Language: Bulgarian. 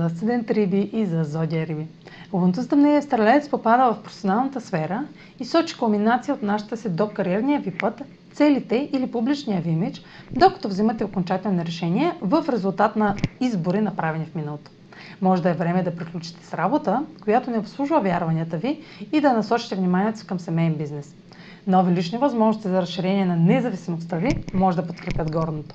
за асцендент риби и за зодия риби. Лунто е стрелец попада в професионалната сфера и сочи кулминация от нашата се до кариерния ви път, целите или публичния ви имидж, докато взимате окончателни решения в резултат на избори, направени в миналото. Може да е време да приключите с работа, която не обслужва вярванията ви и да насочите вниманието си към семейен бизнес. Нови лични възможности за разширение на независимостта ви може да подкрепят горното.